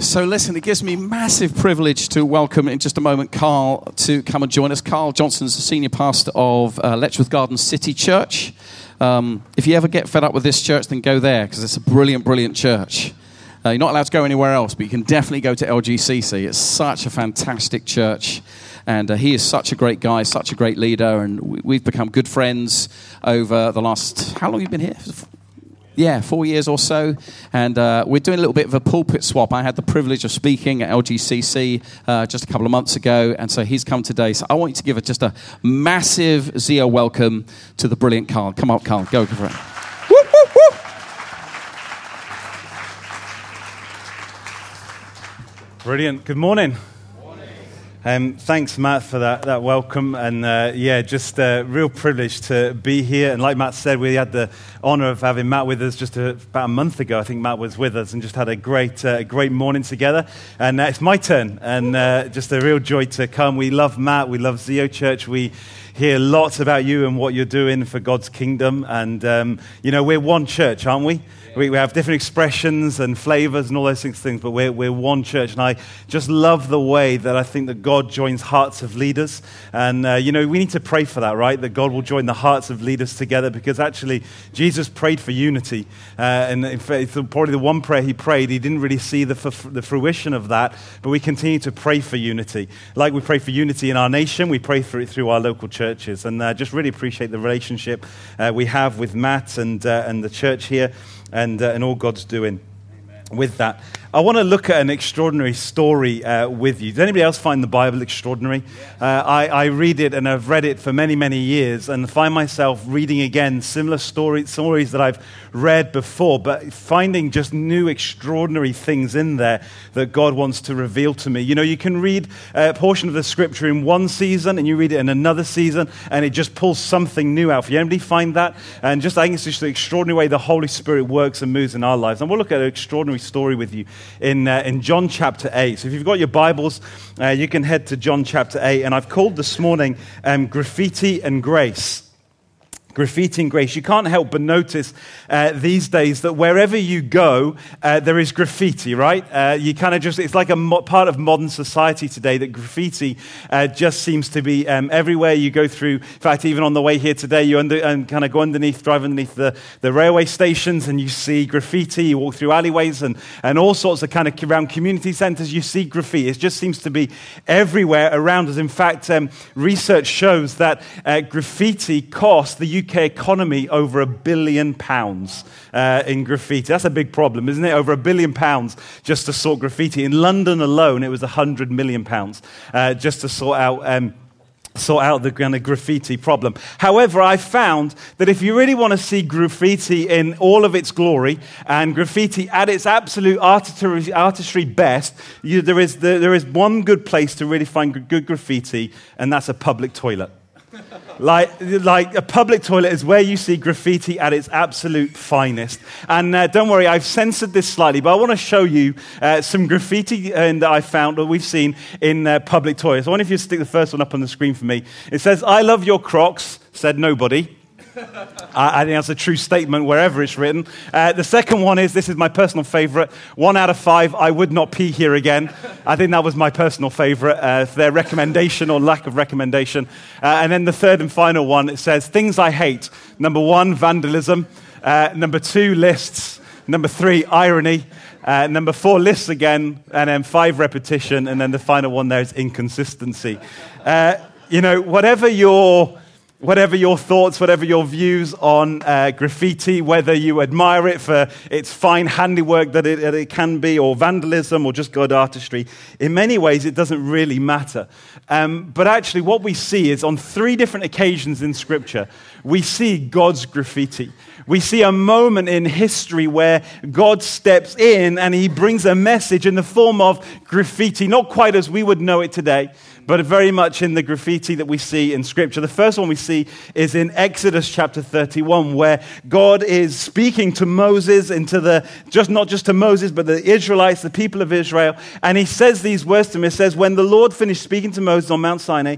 So, listen, it gives me massive privilege to welcome in just a moment Carl to come and join us. Carl Johnson's the senior pastor of uh, Letchworth Garden City Church. Um, if you ever get fed up with this church, then go there because it's a brilliant, brilliant church. Uh, you're not allowed to go anywhere else, but you can definitely go to LGCC. It's such a fantastic church. And uh, he is such a great guy, such a great leader. And we've become good friends over the last, how long have you been here? Yeah, four years or so. And uh, we're doing a little bit of a pulpit swap. I had the privilege of speaking at LGCC uh, just a couple of months ago, and so he's come today. So I want you to give it just a massive Zeo welcome to the brilliant Carl. Come up, Carl, go for it. Woo, woo, woo. Brilliant. Good morning. Um, thanks, Matt, for that, that welcome. And uh, yeah, just a real privilege to be here. And like Matt said, we had the honor of having Matt with us just a, about a month ago. I think Matt was with us and just had a great, uh, great morning together. And uh, it's my turn, and uh, just a real joy to come. We love Matt, we love Zeo Church. We hear lots about you and what you're doing for God's kingdom. And, um, you know, we're one church, aren't we? We, we have different expressions and flavors and all those things, but we're, we're one church. And I just love the way that I think that God joins hearts of leaders. And, uh, you know, we need to pray for that, right? That God will join the hearts of leaders together because actually Jesus prayed for unity. Uh, and in fact, probably the one prayer he prayed, he didn't really see the, the fruition of that, but we continue to pray for unity. Like we pray for unity in our nation, we pray for it through our local churches. And uh, just really appreciate the relationship uh, we have with Matt and, uh, and the church here and, uh, and all God's doing Amen. with that. I want to look at an extraordinary story uh, with you. Does anybody else find the Bible extraordinary? Uh, I, I, read it and I've read it for many, many years and find myself reading again similar stories, stories that I've read before, but finding just new extraordinary things in there that God wants to reveal to me. You know, you can read a portion of the scripture in one season and you read it in another season and it just pulls something new out for you. Anybody find that? And just, I think it's just the extraordinary way the Holy Spirit works and moves in our lives. And we'll look at an extraordinary story with you in, uh, in John chapter 8. So if you've got your Bibles, uh, you can head to John chapter 8. And I've called this morning um, Graffiti and Grace graffiti and grace. You can't help but notice uh, these days that wherever you go, uh, there is graffiti, right? Uh, you kind of just, it's like a mo- part of modern society today that graffiti uh, just seems to be um, everywhere you go through. In fact, even on the way here today, you under, um, kind of go underneath, drive underneath the, the railway stations and you see graffiti. You walk through alleyways and, and all sorts of kind of around community centers, you see graffiti. It just seems to be everywhere around us. In fact, um, research shows that uh, graffiti costs the UK UK economy over a billion pounds uh, in graffiti. That's a big problem, isn't it? Over a billion pounds just to sort graffiti. In London alone, it was 100 million pounds uh, just to sort out. Um, sort out the kind of graffiti problem. However, I found that if you really want to see graffiti in all of its glory and graffiti at its absolute artistry, artistry best, you, there, is the, there is one good place to really find good graffiti, and that's a public toilet like, like a public toilet is where you see graffiti at its absolute finest. And uh, don't worry, I've censored this slightly, but I want to show you uh, some graffiti uh, that I found that we've seen in uh, public toilets. I wonder if you stick the first one up on the screen for me. It says, I love your crocs, said nobody. I, think that's a true statement wherever it's written. Uh, the second one is this is my personal favorite. One out of five, I would not pee here again. I think that was my personal favorite, uh, their recommendation or lack of recommendation. Uh, and then the third and final one, it says things I hate. Number one, vandalism. Uh, number two, lists. Number three, irony. Uh, number four, lists again. And then five, repetition. And then the final one there is inconsistency. Uh, you know, whatever your whatever your thoughts, whatever your views on uh, graffiti, whether you admire it for its fine handiwork that it, that it, can be, or vandalism, or just good artistry, in many ways it doesn't really matter. Um, but actually, what we see is on three different occasions in Scripture, we see God's graffiti. We see a moment in history where God steps in and he brings a message in the form of graffiti, not quite as we would know it today but very much in the graffiti that we see in Scripture. The first one we see is in Exodus chapter 31, where God is speaking to Moses, into the, just not just to Moses, but the Israelites, the people of Israel. And he says these words to him. He says, When the Lord finished speaking to Moses on Mount Sinai,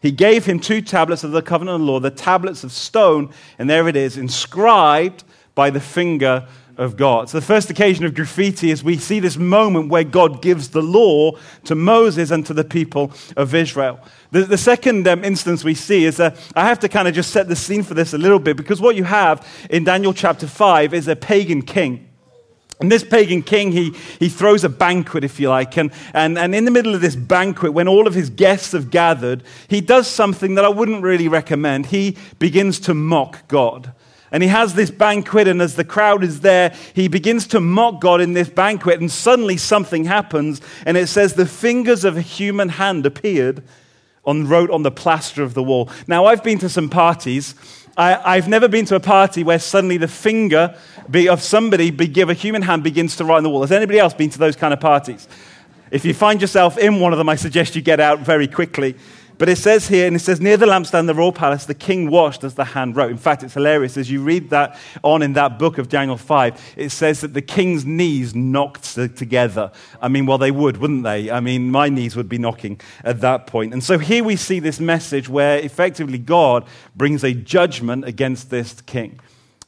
he gave him two tablets of the covenant of the law, the tablets of stone, and there it is, inscribed by the finger of God. So, the first occasion of graffiti is we see this moment where God gives the law to Moses and to the people of Israel. The, the second um, instance we see is uh, I have to kind of just set the scene for this a little bit because what you have in Daniel chapter 5 is a pagan king. And this pagan king, he, he throws a banquet, if you like. And, and, and in the middle of this banquet, when all of his guests have gathered, he does something that I wouldn't really recommend. He begins to mock God. And he has this banquet, and as the crowd is there, he begins to mock God in this banquet, and suddenly something happens, and it says, The fingers of a human hand appeared on, wrote on the plaster of the wall. Now, I've been to some parties. I, have never been to a party where suddenly the finger be, of somebody, be, give a human hand, begins to write on the wall. Has anybody else been to those kind of parties? If you find yourself in one of them, I suggest you get out very quickly but it says here, and it says, near the lampstand, the royal palace, the king washed as the hand wrote. In fact, it's hilarious. As you read that on in that book of Daniel 5, it says that the king's knees knocked together. I mean, well, they would, wouldn't they? I mean, my knees would be knocking at that point. And so here we see this message where effectively God brings a judgment against this king.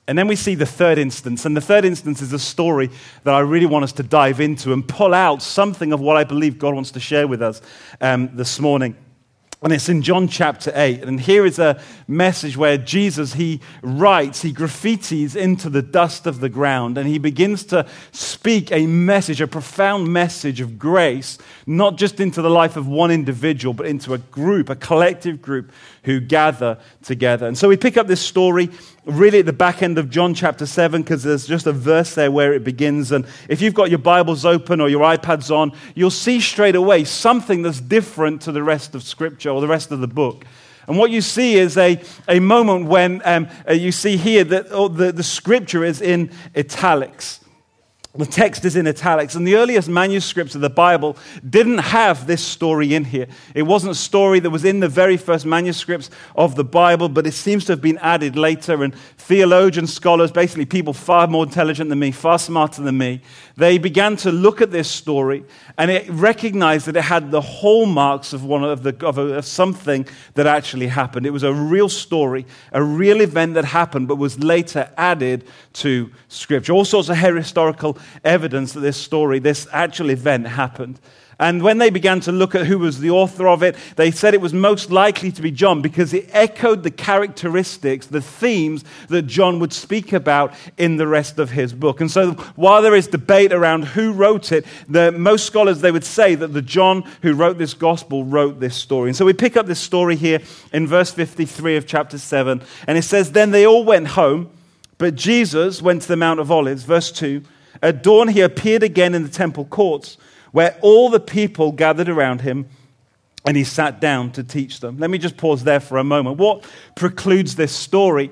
And then we see the third instance. And the third instance is a story that I really want us to dive into and pull out something of what I believe God wants to share with us um, this morning. And it's in John chapter 8. And here is a message where Jesus, he writes, he graffitis into the dust of the ground, and he begins to speak a message, a profound message of grace, not just into the life of one individual, but into a group, a collective group who gather together. And so we pick up this story really at the back end of John chapter 7 because there's just a verse there where it begins. And if you've got your Bibles open or your iPads on, you'll see straight away something that's different to the rest of Scripture or the rest of the book. And what you see is a, a moment when um, uh, you see here that oh, the, the scripture is in italics. The text is in italics, and the earliest manuscripts of the Bible didn't have this story in here. It wasn't a story that was in the very first manuscripts of the Bible, but it seems to have been added later. And theologians, scholars, basically people far more intelligent than me, far smarter than me, they began to look at this story and it recognized that it had the hallmarks of, one of, the, of, a, of something that actually happened. It was a real story, a real event that happened, but was later added to Scripture. All sorts of historical evidence that this story, this actual event happened. And when they began to look at who was the author of it, they said it was most likely to be John because it echoed the characteristics, the themes that John would speak about in the rest of his book. And so while there is debate around who wrote it, the, most scholars, they would say that the John who wrote this gospel wrote this story. And so we pick up this story here in verse 53 of chapter 7. And it says, Then they all went home, but Jesus went to the Mount of Olives. Verse 2. At dawn, he appeared again in the temple courts where all the people gathered around him and he sat down to teach them. Let me just pause there for a moment. What precludes this story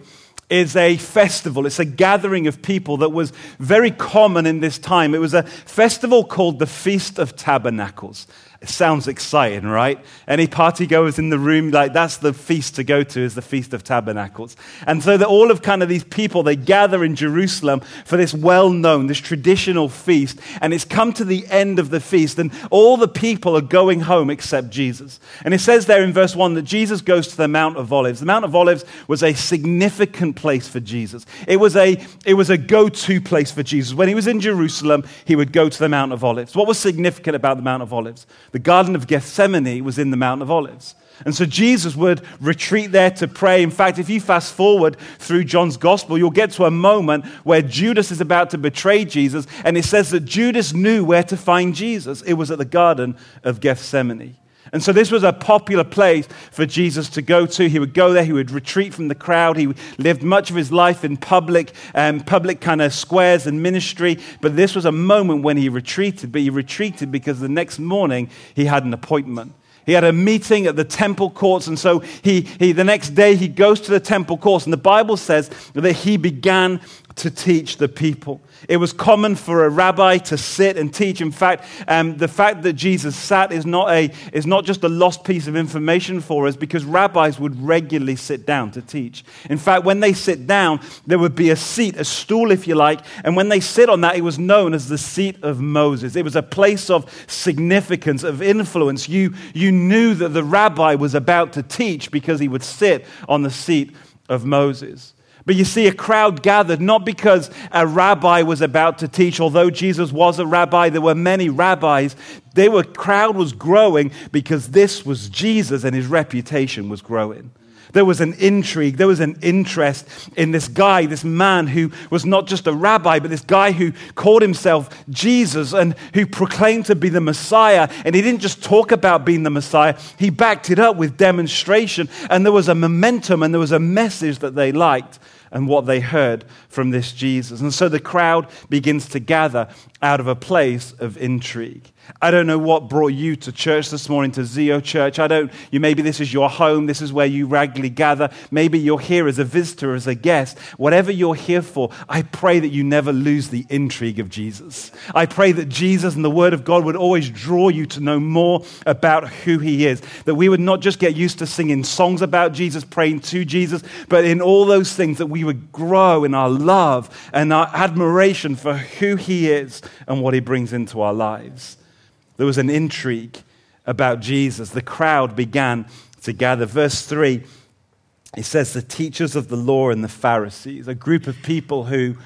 is a festival. It's a gathering of people that was very common in this time. It was a festival called the Feast of Tabernacles. It sounds exciting, right? Any party goers in the room, like that's the feast to go to, is the Feast of Tabernacles. And so that all of kind of these people, they gather in Jerusalem for this well known, this traditional feast. And it's come to the end of the feast, and all the people are going home except Jesus. And it says there in verse 1 that Jesus goes to the Mount of Olives. The Mount of Olives was a significant place for Jesus. It was a, it was a go to place for Jesus. When he was in Jerusalem, he would go to the Mount of Olives. What was significant about the Mount of Olives? The Garden of Gethsemane was in the Mount of Olives. And so Jesus would retreat there to pray. In fact, if you fast forward through John's gospel, you'll get to a moment where Judas is about to betray Jesus, and it says that Judas knew where to find Jesus. It was at the Garden of Gethsemane. And so this was a popular place for Jesus to go to. He would go there, he would retreat from the crowd. He lived much of his life in public, um, public kind of squares and ministry. But this was a moment when he retreated, but he retreated because the next morning he had an appointment. He had a meeting at the temple courts, and so he, he, the next day he goes to the temple courts, and the Bible says that he began to teach the people. It was common for a rabbi to sit and teach. In fact, um, the fact that Jesus sat is not, a, is not just a lost piece of information for us because rabbis would regularly sit down to teach. In fact, when they sit down, there would be a seat, a stool, if you like, and when they sit on that, it was known as the seat of Moses. It was a place of significance, of influence. You, you knew that the rabbi was about to teach because he would sit on the seat of Moses. But you see, a crowd gathered not because a rabbi was about to teach, although Jesus was a rabbi, there were many rabbis. Were crowd was growing because this was Jesus and his reputation was growing. There was an intrigue, there was an interest in this guy, this man who was not just a rabbi, but this guy who called himself Jesus and who proclaimed to be the Messiah. And he didn't just talk about being the Messiah, he backed it up with demonstration. And there was a momentum and there was a message that they liked and what they heard from this Jesus. And so the crowd begins to gather out of a place of intrigue. I don't know what brought you to church this morning, to Zeo Church. I don't, you maybe this is your home, this is where you regularly gather. Maybe you're here as a visitor, as a guest. Whatever you're here for, I pray that you never lose the intrigue of Jesus. I pray that Jesus and the Word of God would always draw you to know more about who He is. That we would not just get used to singing songs about Jesus, praying to Jesus, but in all those things that we would grow in our love and our admiration for who He is and what He brings into our lives. There was an intrigue about Jesus. The crowd began to gather. Verse 3, it says, The teachers of the law and the Pharisees, a group of people who,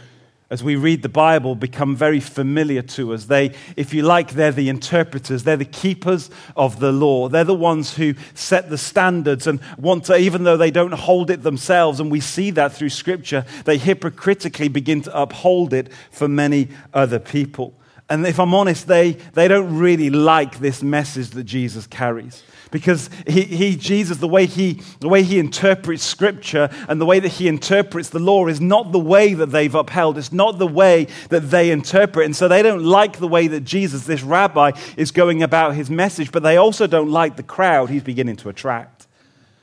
as we read the Bible, become very familiar to us. They, if you like, they're the interpreters, they're the keepers of the law. They're the ones who set the standards and want to, even though they don't hold it themselves, and we see that through Scripture, they hypocritically begin to uphold it for many other people. And if I'm honest, they, they don't really like this message that Jesus carries. Because he, he, Jesus, the way he, the way he interprets Scripture and the way that he interprets the law is not the way that they've upheld. It's not the way that they interpret. And so they don't like the way that Jesus, this rabbi, is going about his message, but they also don't like the crowd he's beginning to attract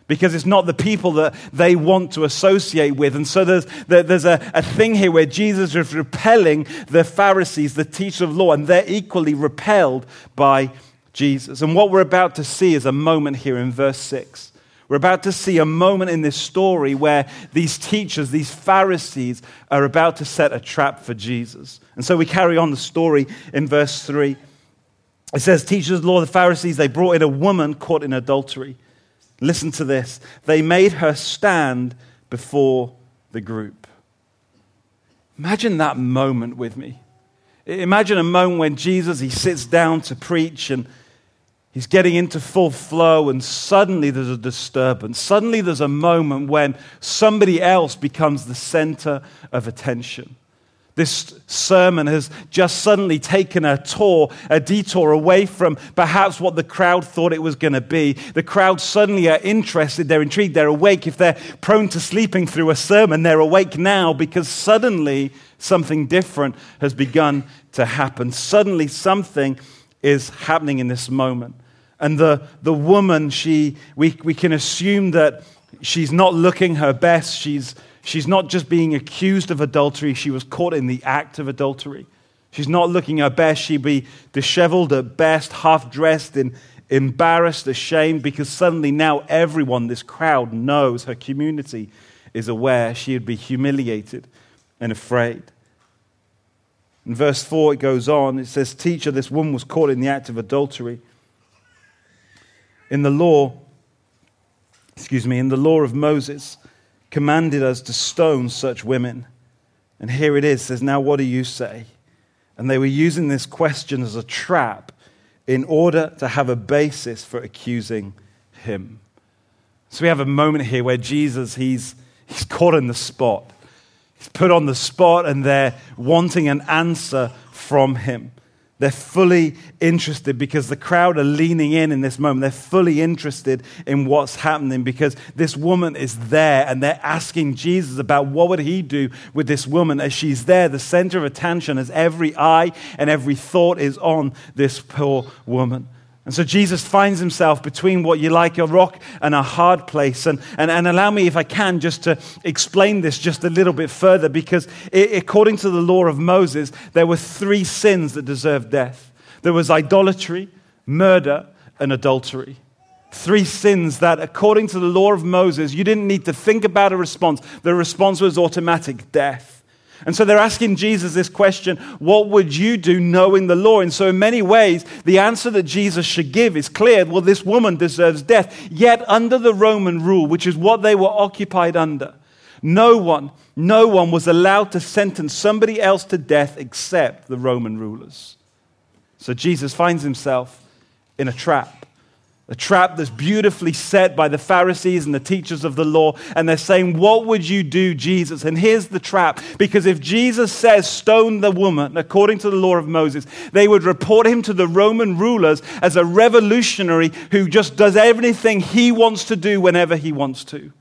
because it's not the people that they want to associate with. And so there's, there's a, a thing here where Jesus is repelling the Pharisees, the teachers of law, and they're equally repelled by Jesus. And what we're about to see is a moment here in verse 6. We're about to see a moment in this story where these teachers, these Pharisees, are about to set a trap for Jesus. And so we carry on the story in verse 3. It says, Teachers of the law, the Pharisees, they brought in a woman caught in adultery. Listen to this. They made her stand before the group. Imagine that moment with me. Imagine a moment when Jesus he sits down to preach and he's getting into full flow and suddenly there's a disturbance. Suddenly there's a moment when somebody else becomes the center of attention. This sermon has just suddenly taken a tour, a detour away from perhaps what the crowd thought it was going to be. The crowd suddenly are interested, they're intrigued, they're awake. If they're prone to sleeping through a sermon, they're awake now because suddenly something different has begun to happen. Suddenly something is happening in this moment. And the, the woman, she, we, we can assume that she's not looking her best. She's She's not just being accused of adultery, she was caught in the act of adultery. She's not looking her best. She'd be disheveled at best, half dressed embarrassed, ashamed, because suddenly now everyone, this crowd, knows her community is aware. She would be humiliated and afraid. In verse 4, it goes on. It says, Teacher, this woman was caught in the act of adultery. In the law, excuse me, in the law of Moses, commanded us to stone such women. And here it is says, Now what do you say? And they were using this question as a trap in order to have a basis for accusing him. So we have a moment here where Jesus, he's, he's caught in the spot. Put on the spot and they're wanting an answer from him. They're fully interested because the crowd are leaning in in this moment. They're fully interested in what's happening because this woman is there and they're asking Jesus about what would he do with this woman as she's there, the center of attention as every eye and every thought is on this poor woman. And so Jesus finds himself between what you like a rock and a hard place. And, and, and allow me, if I can, just to explain this just a little bit further, because it, according to the law of Moses, there were three sins that deserved death there was idolatry, murder, and adultery. Three sins that, according to the law of Moses, you didn't need to think about a response. The response was automatic death. And so they're asking Jesus this question what would you do knowing the law? And so, in many ways, the answer that Jesus should give is clear well, this woman deserves death. Yet, under the Roman rule, which is what they were occupied under, No one, no one was allowed to sentence somebody else to death except the Roman rulers. So Jesus finds himself in a trap. A trap that's beautifully set by the Pharisees and the teachers of the law. And they're saying, What would you do, Jesus? And here's the trap. Because if Jesus says, Stone the woman, according to the law of Moses, they would report him to the Roman rulers as a revolutionary who just does everything he wants to do whenever he wants to.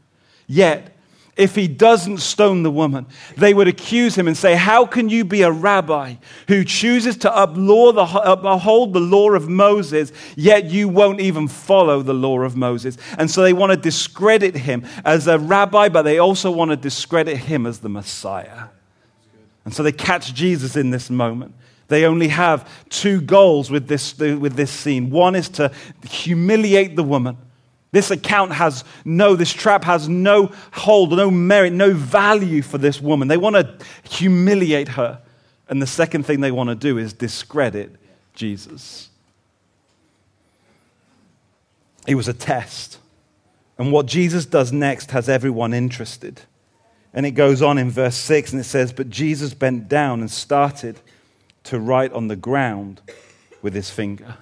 Yet, if he doesn't stone the woman, they would accuse him and say, How can you be a rabbi who chooses to uphold the law of Moses, yet you won't even follow the law of Moses? And so they want to discredit him as a rabbi, but they also want to discredit him as the Messiah. And so they catch Jesus in this moment. They only have two goals with this, with this scene. One is to humiliate the woman this account has no, this trap has no hold, no merit, no value for this woman. They want to humiliate her. And the second thing they want to do is discredit Jesus. It was a test. And what Jesus does next has everyone interested. And it goes on in verse 6 and it says, But Jesus bent down and started to write on the ground with his finger.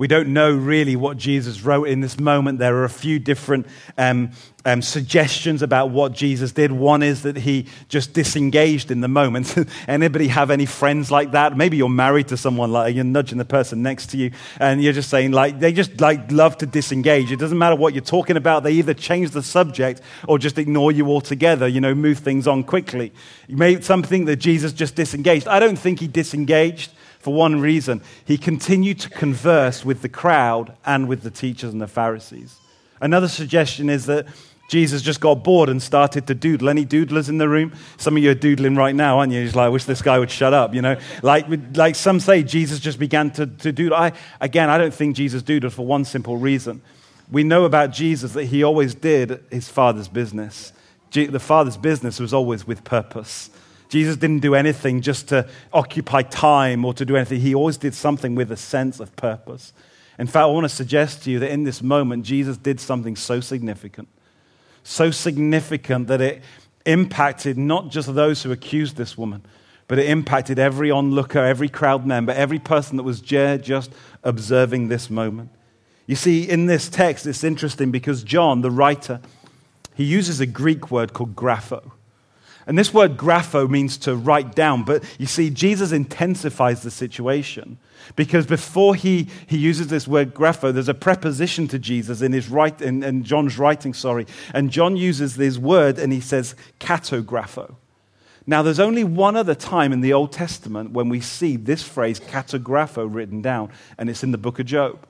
We don't know really what Jesus wrote in this moment. There are a few different um, um, suggestions about what Jesus did. One is that he just disengaged in the moment. Anybody have any friends like that? Maybe you're married to someone like you're nudging the person next to you, and you're just saying like they just like love to disengage. It doesn't matter what you're talking about. They either change the subject or just ignore you altogether. You know, move things on quickly. You may something that Jesus just disengaged. I don't think he disengaged for one reason. He continued to converse with the crowd and with the teachers and the Pharisees. Another suggestion is that Jesus just got bored and started to doodle. Any doodlers in the room? Some of you are doodling right now, aren't you? He's like, I wish this guy would shut up, you know? Like, like some say, Jesus just began to, to doodle. I, again, I don't think Jesus doodled for one simple reason. We know about Jesus that he always did his father's business. The father's business was always with purpose. Jesus didn't do anything just to occupy time or to do anything. He always did something with a sense of purpose. In fact, I want to suggest to you that in this moment, Jesus did something so significant, so significant that it impacted not just those who accused this woman, but it impacted every onlooker, every crowd member, every person that was just observing this moment. You see, in this text, it's interesting because John, the writer, he uses a Greek word called grapho. And this word grapho means to write down. But you see, Jesus intensifies the situation because before he, he uses this word grapho, there's a preposition to Jesus in, his write, in, in John's writing, sorry. And John uses this word and he says katographo. Now, there's only one other time in the Old Testament when we see this phrase katographo written down, and it's in the book of Job.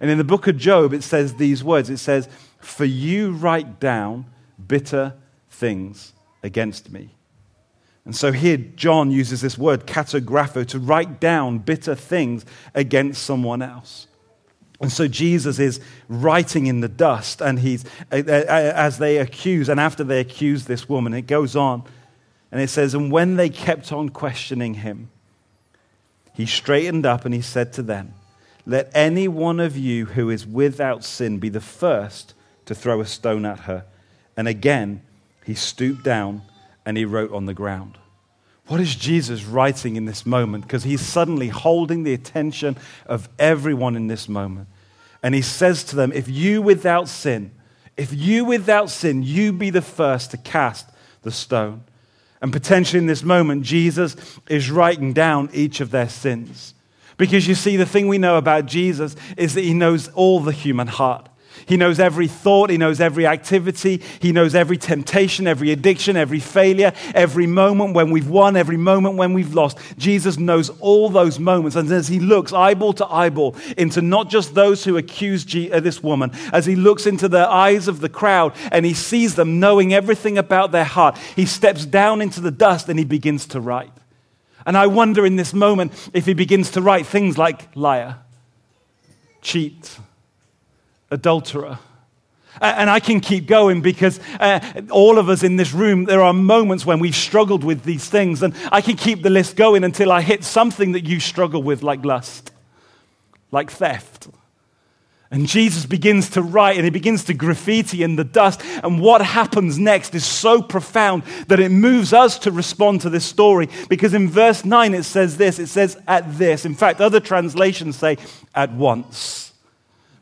And in the book of Job, it says these words it says, For you write down bitter things against me. And so here, John uses this word, katographo, to write down bitter things against someone else. And so Jesus is writing in the dust, and he's, as they accuse, and after they accuse this woman, it goes on, and it says, And when they kept on questioning him, he straightened up and he said to them, Let any one of you who is without sin be the first to throw a stone at her. And again, he stooped down and he wrote on the ground. What is Jesus writing in this moment? Because he's suddenly holding the attention of everyone in this moment. And he says to them, If you without sin, if you without sin, you be the first to cast the stone. And potentially in this moment, Jesus is writing down each of their sins. Because you see, the thing we know about Jesus is that he knows all the human heart. He knows every thought, He knows every activity, He knows every temptation, every addiction, every failure, every moment when we've won, every moment when we've lost. Jesus knows all those moments. And as He looks eyeball to eyeball into not just those who accuse uh, this woman, as He looks into the eyes of the crowd and He sees them knowing everything about their heart, He steps down into the dust and He begins to write. And I wonder in this moment if He begins to write things like liar, cheat, adulterer. And I can keep going because uh, all of us in this room, there are moments when we've struggled with these things. And I can keep the list going until I hit something that you struggle with, like lust, like theft. And Jesus begins to write and he begins to graffiti in the dust. And what happens next is so profound that it moves us to respond to this story. Because in verse 9 it says this it says, at this. In fact, other translations say, at once.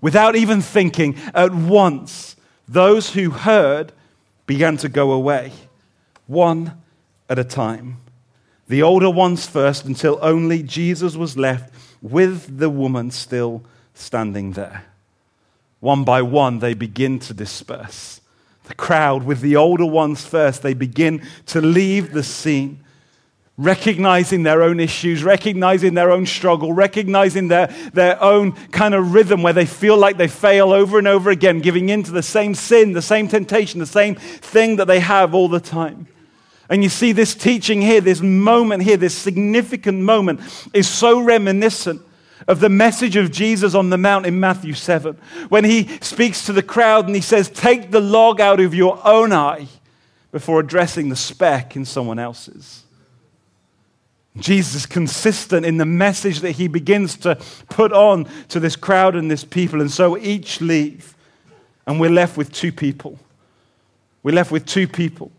Without even thinking, at once, those who heard began to go away, one at a time. The older ones first, until only Jesus was left with the woman still standing there. One by one, they begin to disperse. The crowd, with the older ones first, they begin to leave the scene, recognizing their own issues, recognizing their own struggle, recognizing their, their own kind of rhythm where they feel like they fail over and over again, giving in to the same sin, the same temptation, the same thing that they have all the time. And you see, this teaching here, this moment here, this significant moment is so reminiscent of the message of Jesus on the Mount in Matthew 7, when he speaks to the crowd and he says, Take the log out of your own eye before addressing the speck in someone else's. Jesus is consistent in the message that he begins to put on to this crowd and this people. And so each leave, and we're left with two people. We're left with two people,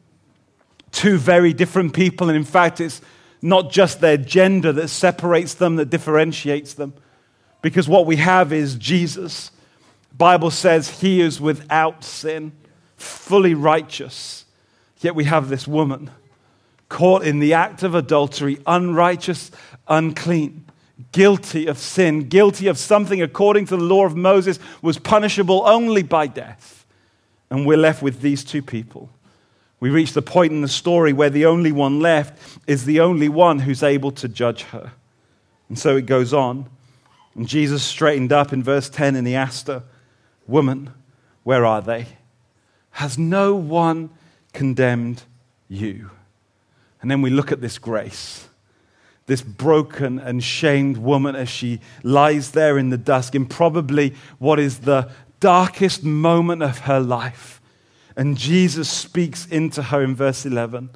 two very different people. And in fact, it's not just their gender that separates them, that differentiates them. Because what we have is Jesus. The Bible says he is without sin, fully righteous. Yet we have this woman caught in the act of adultery, unrighteous, unclean, guilty of sin, guilty of something according to the law of Moses was punishable only by death. And we're left with these two people we reach the point in the story where the only one left is the only one who's able to judge her. And so it goes on. And Jesus straightened up in verse 10 and he asked her, Woman, where are they? Has no one condemned you? And then we look at this grace. This broken and shamed woman as she lies there in the dusk in probably what is the darkest moment of her life and Jesus speaks into her in verse 11.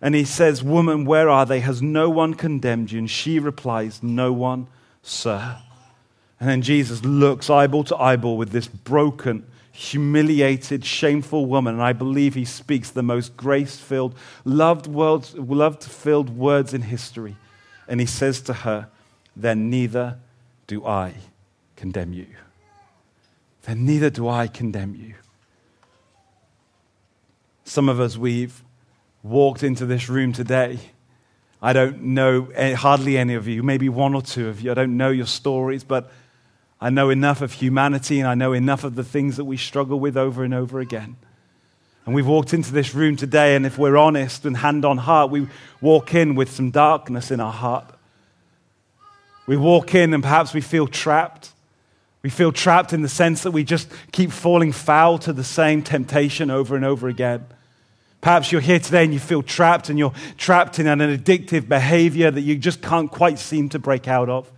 And he says, Woman, where are they? Has no one condemned you? And she replies, No one, sir. And then Jesus looks eyeball to eyeball with this broken, humiliated, shameful woman. And I believe he speaks the most grace filled, loved filled words in history. And he says to her, Then neither do I condemn you. Then neither do I condemn you. Some of us, we've walked into this room today. I don't know eh, hardly any of you, maybe one or two of you. I don't know your stories, but I know enough of humanity and I know enough of the things that we struggle with over and over again. And we've walked into this room today, and if we're honest and hand on heart, we walk in with some darkness in our heart. We walk in and perhaps we feel trapped. We feel trapped in the sense that we just keep falling foul to the same temptation over and over again. Perhaps you're here today and you feel trapped and you're trapped in an addictive behavior that you just can't quite seem to break out of.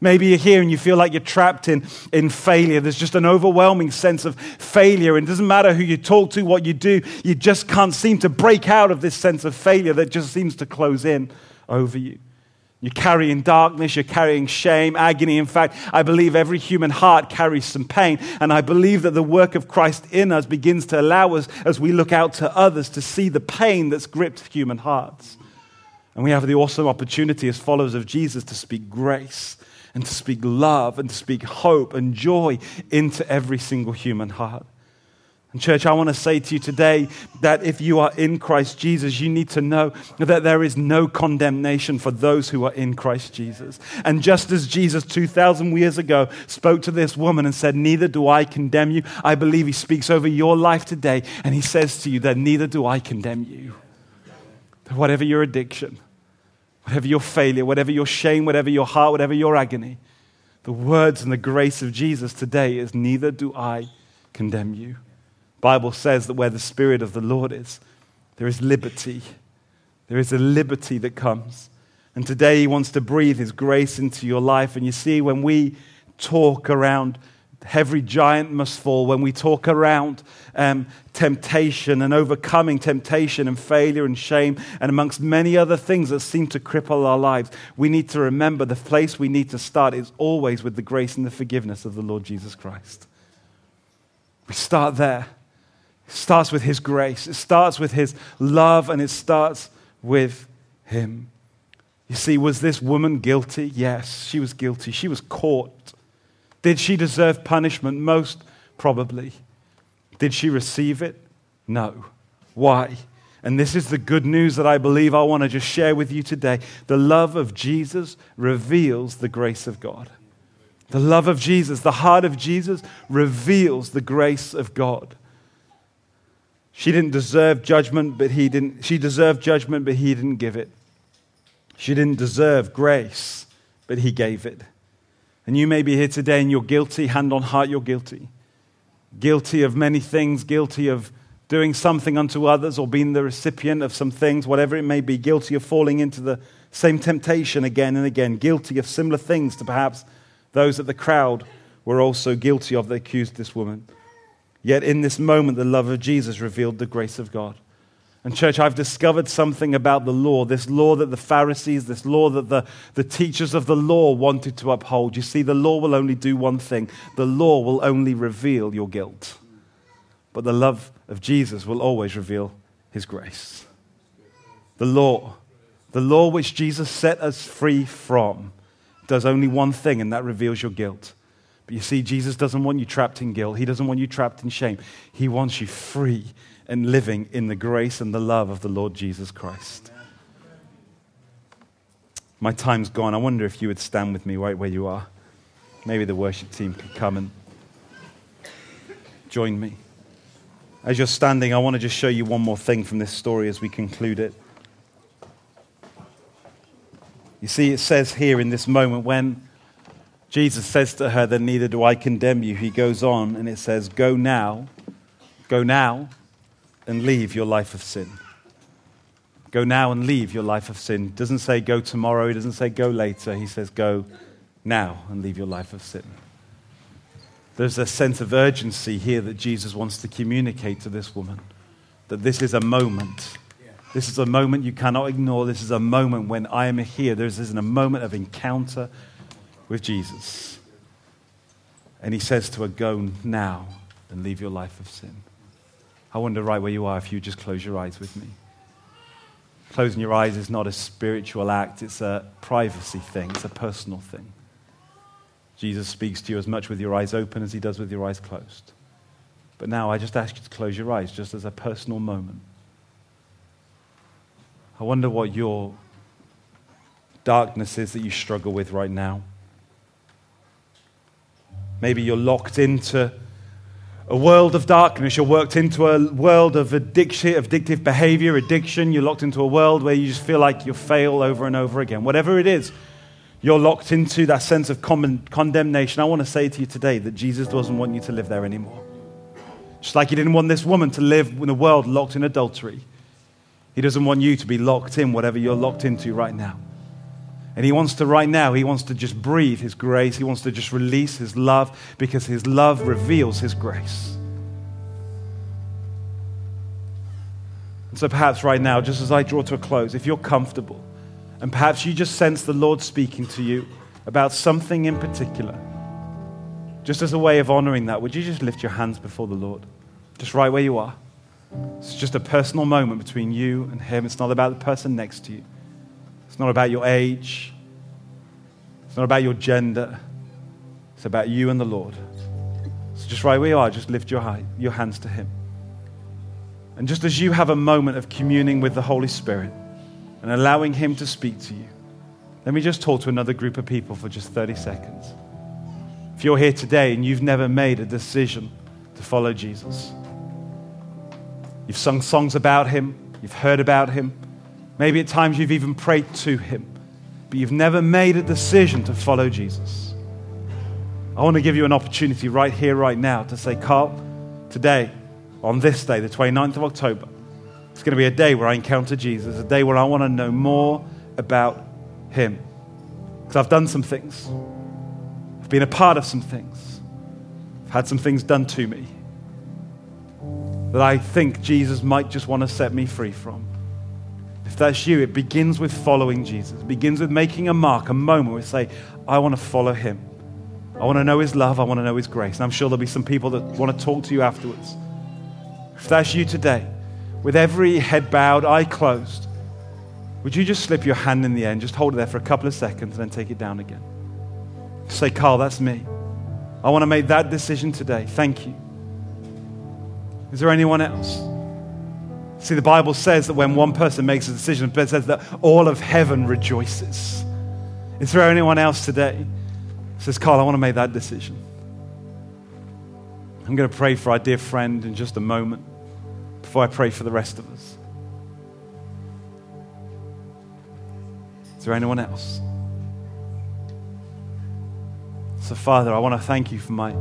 Maybe you're here and you feel like you're trapped in, in failure. There's just an overwhelming sense of failure. And it doesn't matter who you talk to, what you do, you just can't seem to break out of this sense of failure that just seems to close in over you. You're carrying darkness, you're carrying shame, agony. In fact, I believe every human heart carries some pain. And I believe that the work of Christ in us begins to allow us, as we look out to others, to see the pain that's gripped human hearts. And we have the awesome opportunity as followers of Jesus to speak grace and to speak love and to speak hope and joy into every single human heart. And, church, I want to say to you today that if you are in Christ Jesus, you need to know that there is no condemnation for those who are in Christ Jesus. And just as Jesus 2,000 years ago spoke to this woman and said, Neither do I condemn you, I believe he speaks over your life today. And he says to you that neither do I condemn you. whatever your addiction, whatever your failure, whatever your shame, whatever your heart, whatever your agony, the words and the grace of Jesus today is, Neither do I condemn you. Bible says that where the Spirit of the Lord is, there is liberty. There is a liberty that comes. And today He wants to breathe His grace into your life. And you see, when we talk around every giant must fall. When we talk around um, temptation and overcoming temptation and failure and shame, and amongst many other things that seem to cripple our lives, we need to remember the place we need to start is always with the grace and the forgiveness of the Lord Jesus Christ. We start there. It starts with His grace, it starts with His love, and it starts with Him. You see, was this woman guilty? Yes, she was guilty. She was caught. Did she deserve punishment? Most probably. Did she receive it? No. Why? And this is the good news that I believe I want to just share with you today. The love of Jesus reveals the grace of God. The love of Jesus, the heart of Jesus reveals the grace of God. She didn't deserve judgment, but he didn't. She deserved judgment, but he didn't give it. She didn't deserve grace, but he gave it. And you may be here today and you're guilty, hand on heart, you're guilty. Guilty of many things, guilty of doing something unto others or being the recipient of some things, whatever it may be, guilty of falling into the same temptation again and again, guilty of similar things to perhaps those that the crowd were also guilty of that accused this woman. Yet in this moment, the love of Jesus revealed the grace of God. And, church, I've discovered something about the law, this law that the Pharisees, this law that the, the teachers of the law wanted to uphold. You see, the law will only do one thing the law will only reveal your guilt. But the love of Jesus will always reveal his grace. The law, the law which Jesus set us free from, does only one thing, and that reveals your guilt. But you see, Jesus doesn't want you trapped in guilt. He doesn't want you trapped in shame. He wants you free and living in the grace and the love of the Lord Jesus Christ. My time's gone. I wonder if you would stand with me right where you are. Maybe the worship team could come and join me. As you're standing, I want to just show you one more thing from this story as we conclude it. You see, it says here in this moment when Jesus says to her, Then neither do I condemn you, he goes on and it says, Go now, go now and leave your life of sin. Go now and leave your life of sin. Doesn't say go tomorrow, he doesn't say go later. He says go now and leave your life of sin. There's a sense of urgency here that Jesus wants to communicate to this woman that this is a moment. This is a moment you cannot ignore. This is a moment when I am here. This is a moment of encounter with Jesus. And he says to her, Go now and leave your life of sin. I wonder right where you are if you just close your eyes with me. Closing your eyes is not a spiritual act, it's a privacy thing, it's a personal thing. Jesus speaks to you as much with your eyes open as he does with your eyes closed. But now I just ask you to close your eyes just as a personal moment. I wonder what your darkness is that you struggle with right now. Maybe you're locked into a world of darkness. You're worked into a world of addiction, addictive behavior, addiction. You're locked into a world where you just feel like you fail over and over again. Whatever it is, you're locked into that sense of condemnation. I want to say to you today that Jesus doesn't want you to live there anymore. Just like he didn't want this woman to live in a world locked in adultery, he doesn't want you to be locked in whatever you're locked into right now. And he wants to, right now, he wants to just breathe his grace. He wants to just release his love because his love reveals his grace. And so perhaps right now, just as I draw to a close, if you're comfortable, and perhaps you just sense the Lord speaking to you about something in particular, just as a way of honoring that, would you just lift your hands before the Lord? Just right where you are. It's just a personal moment between you and Him. It's not about the person next to you. It's not about your age. It's not about your gender. It's about you and the Lord. So just right where you are, just lift your, your hands to Him. And just as you have a moment of communing with the Holy Spirit and allowing Him to speak to you, let me just talk to another group of people for just 30 seconds. If you're here today and you've never made a decision to follow Jesus, you've sung songs about Him, you've heard about Him, Maybe at times you've even prayed to Him, but you've never made a decision to follow Jesus. I want to give you an opportunity right here, right now, to say, Carl, today, on this day, the 29th of October, it's going to be a day where I encounter Jesus, a day where I want to know more about Him. Because I've done some things, I've been a part of some things. I've had some things done to me that I think Jesus might just want to set me free from. If that's you, it begins with following Jesus. It begins with making a mark, a moment where you say, I want to follow him. I want to know his love. I want to know his grace. And I'm sure there'll be some people that want to talk to you afterwards. If that's you today, with every head bowed, eye closed, would you just slip your hand in the air and just hold it there for a couple of seconds and then take it down again? Say, Carl, that's me. I want to make that decision today. Thank you. Is there anyone else? See, the Bible says that when one person makes a decision, it says that all of heaven rejoices. Is there anyone else today? Says, Carl, I want to make that decision. I'm going to pray for our dear friend in just a moment before I pray for the rest of us. Is there anyone else? So, Father, I want to thank you for my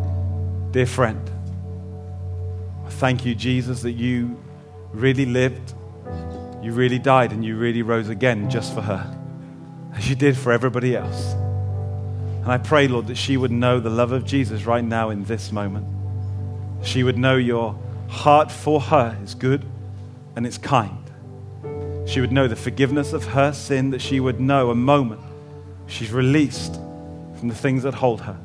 dear friend. I thank you, Jesus, that you really lived, you really died, and you really rose again just for her, as you did for everybody else. And I pray, Lord, that she would know the love of Jesus right now in this moment. She would know your heart for her is good and it's kind. She would know the forgiveness of her sin, that she would know a moment she's released from the things that hold her.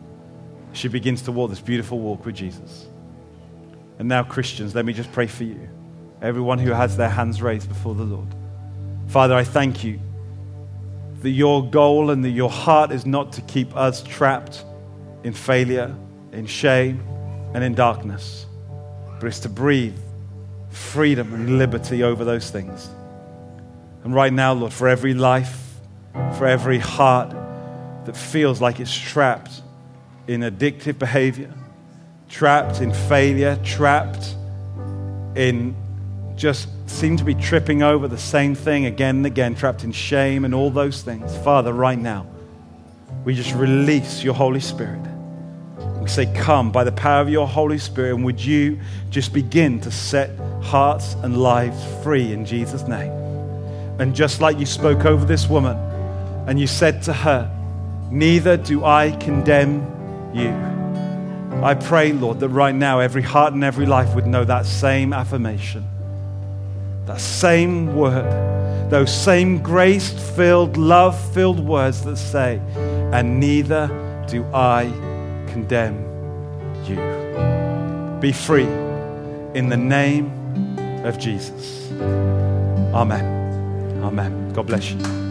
She begins to walk this beautiful walk with Jesus. And now, Christians, let me just pray for you. Everyone who has their hands raised before the Lord. Father, I thank you that your goal and that your heart is not to keep us trapped in failure, in shame, and in darkness, but it's to breathe freedom and liberty over those things. And right now, Lord, for every life, for every heart that feels like it's trapped in addictive behavior, trapped in failure, trapped in just seem to be tripping over the same thing again and again, trapped in shame and all those things. Father, right now, we just release your Holy Spirit. We say, Come by the power of your Holy Spirit, and would you just begin to set hearts and lives free in Jesus' name? And just like you spoke over this woman, and you said to her, Neither do I condemn you. I pray, Lord, that right now every heart and every life would know that same affirmation, that same word, those same grace filled, love filled words that say, And neither do I condemn you. Be free in the name of Jesus. Amen. Amen. God bless you.